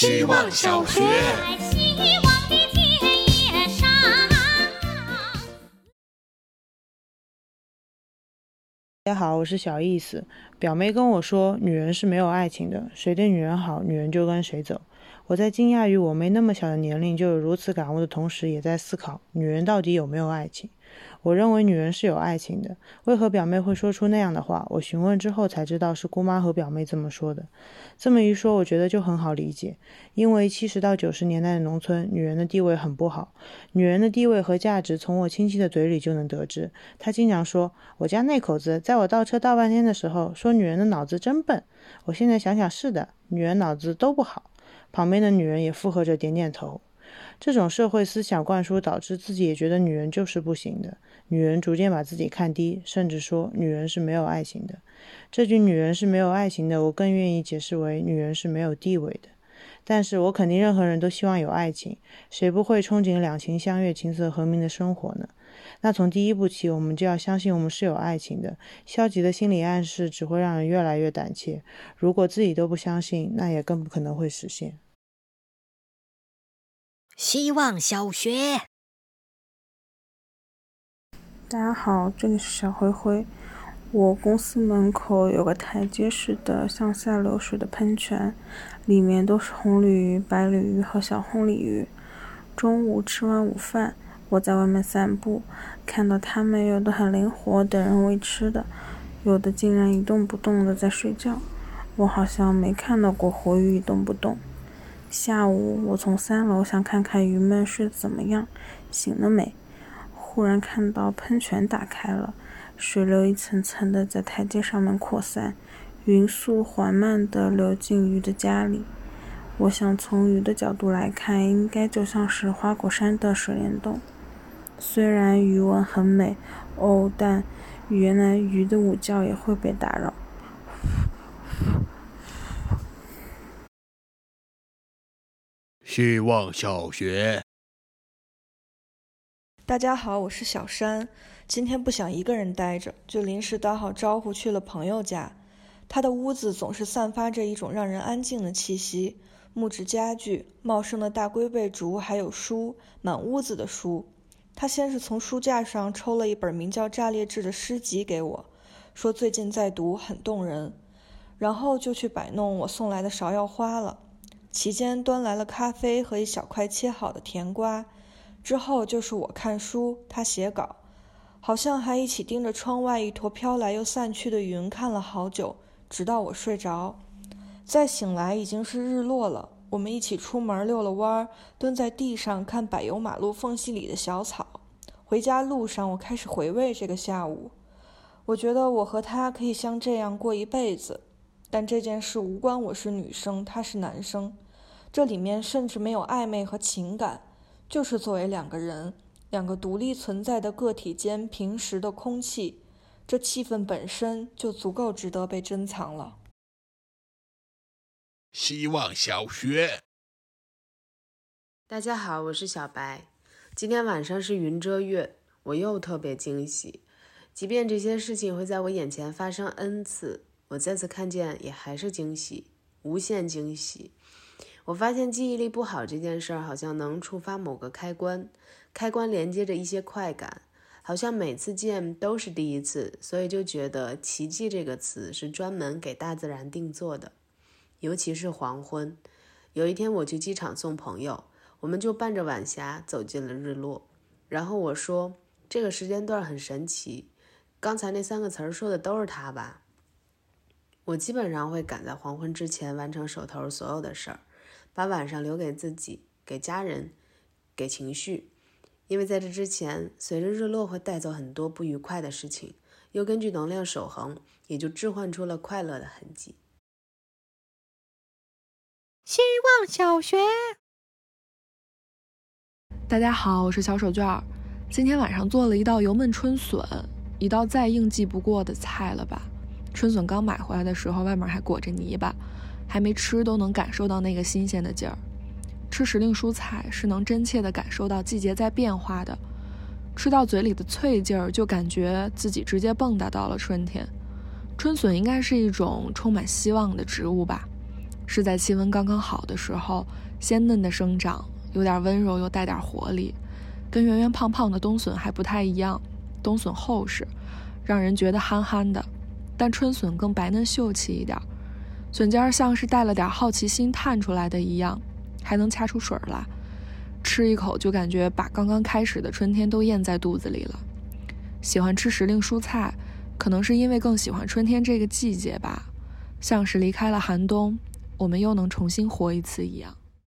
希望小学。大家好，我是小意思。表妹跟我说，女人是没有爱情的，谁对女人好，女人就跟谁走。我在惊讶于我妹那么小的年龄就有如此感悟的同时，也在思考，女人到底有没有爱情？我认为女人是有爱情的，为何表妹会说出那样的话？我询问之后才知道是姑妈和表妹这么说的。这么一说，我觉得就很好理解，因为七十到九十年代的农村，女人的地位很不好。女人的地位和价值，从我亲戚的嘴里就能得知。他经常说，我家那口子在我倒车倒半天的时候，说女人的脑子真笨。我现在想想，是的，女人脑子都不好。旁边的女人也附和着点点头。这种社会思想灌输，导致自己也觉得女人就是不行的。女人逐渐把自己看低，甚至说女人是没有爱情的。这句“女人是没有爱情的”，我更愿意解释为女人是没有地位的。但是我肯定任何人都希望有爱情，谁不会憧憬两情相悦、琴瑟和鸣的生活呢？那从第一步起，我们就要相信我们是有爱情的。消极的心理暗示只会让人越来越胆怯。如果自己都不相信，那也更不可能会实现。希望小学，大家好，这里是小灰灰。我公司门口有个台阶式的向下流水的喷泉，里面都是红鲤鱼、白鲤鱼和小红鲤鱼。中午吃完午饭，我在外面散步，看到它们有的很灵活，等人喂吃的；有的竟然一动不动的在睡觉。我好像没看到过活鱼一动不动。下午，我从三楼想看看鱼们睡得怎么样，醒了没。忽然看到喷泉打开了，水流一层层的在台阶上面扩散，匀速缓慢地流进鱼的家里。我想从鱼的角度来看，应该就像是花果山的水帘洞。虽然鱼纹很美，哦，但原来鱼的午觉也会被打扰。希望小学，大家好，我是小山。今天不想一个人待着，就临时打好招呼去了朋友家。他的屋子总是散发着一种让人安静的气息，木质家具、茂盛的大龟背竹，还有书，满屋子的书。他先是从书架上抽了一本名叫《炸裂志》的诗集给我，说最近在读，很动人。然后就去摆弄我送来的芍药花了。期间端来了咖啡和一小块切好的甜瓜，之后就是我看书，他写稿，好像还一起盯着窗外一坨飘来又散去的云看了好久，直到我睡着。再醒来已经是日落了，我们一起出门遛了弯儿，蹲在地上看柏油马路缝隙里的小草。回家路上，我开始回味这个下午，我觉得我和他可以像这样过一辈子。但这件事无关我是女生，他是男生，这里面甚至没有暧昧和情感，就是作为两个人，两个独立存在的个体间平时的空气，这气氛本身就足够值得被珍藏了。希望小学，大家好，我是小白，今天晚上是云遮月，我又特别惊喜，即便这些事情会在我眼前发生 n 次。我再次看见，也还是惊喜，无限惊喜。我发现记忆力不好这件事儿，好像能触发某个开关，开关连接着一些快感，好像每次见都是第一次，所以就觉得“奇迹”这个词是专门给大自然定做的。尤其是黄昏，有一天我去机场送朋友，我们就伴着晚霞走进了日落。然后我说：“这个时间段很神奇。”刚才那三个词儿说的都是他吧？我基本上会赶在黄昏之前完成手头所有的事儿，把晚上留给自己、给家人、给情绪，因为在这之前，随着日落会带走很多不愉快的事情，又根据能量守恒，也就置换出了快乐的痕迹。希望小学，大家好，我是小手绢儿，今天晚上做了一道油焖春笋，一道再应季不过的菜了吧。春笋刚买回来的时候，外面还裹着泥巴，还没吃都能感受到那个新鲜的劲儿。吃时令蔬菜是能真切地感受到季节在变化的，吃到嘴里的脆劲儿，就感觉自己直接蹦跶到了春天。春笋应该是一种充满希望的植物吧？是在气温刚刚好的时候，鲜嫩的生长，有点温柔又带点活力，跟圆圆胖胖的冬笋还不太一样。冬笋厚实，让人觉得憨憨的，但春笋更白嫩秀气一点，笋尖像是带了点好奇心探出来的一样，还能掐出水来，吃一口就感觉把刚刚开始的春天都咽在肚子里了。喜欢吃时令蔬菜，可能是因为更喜欢春天这个季节吧，像是离开了寒冬，我们又能重新活一次一样。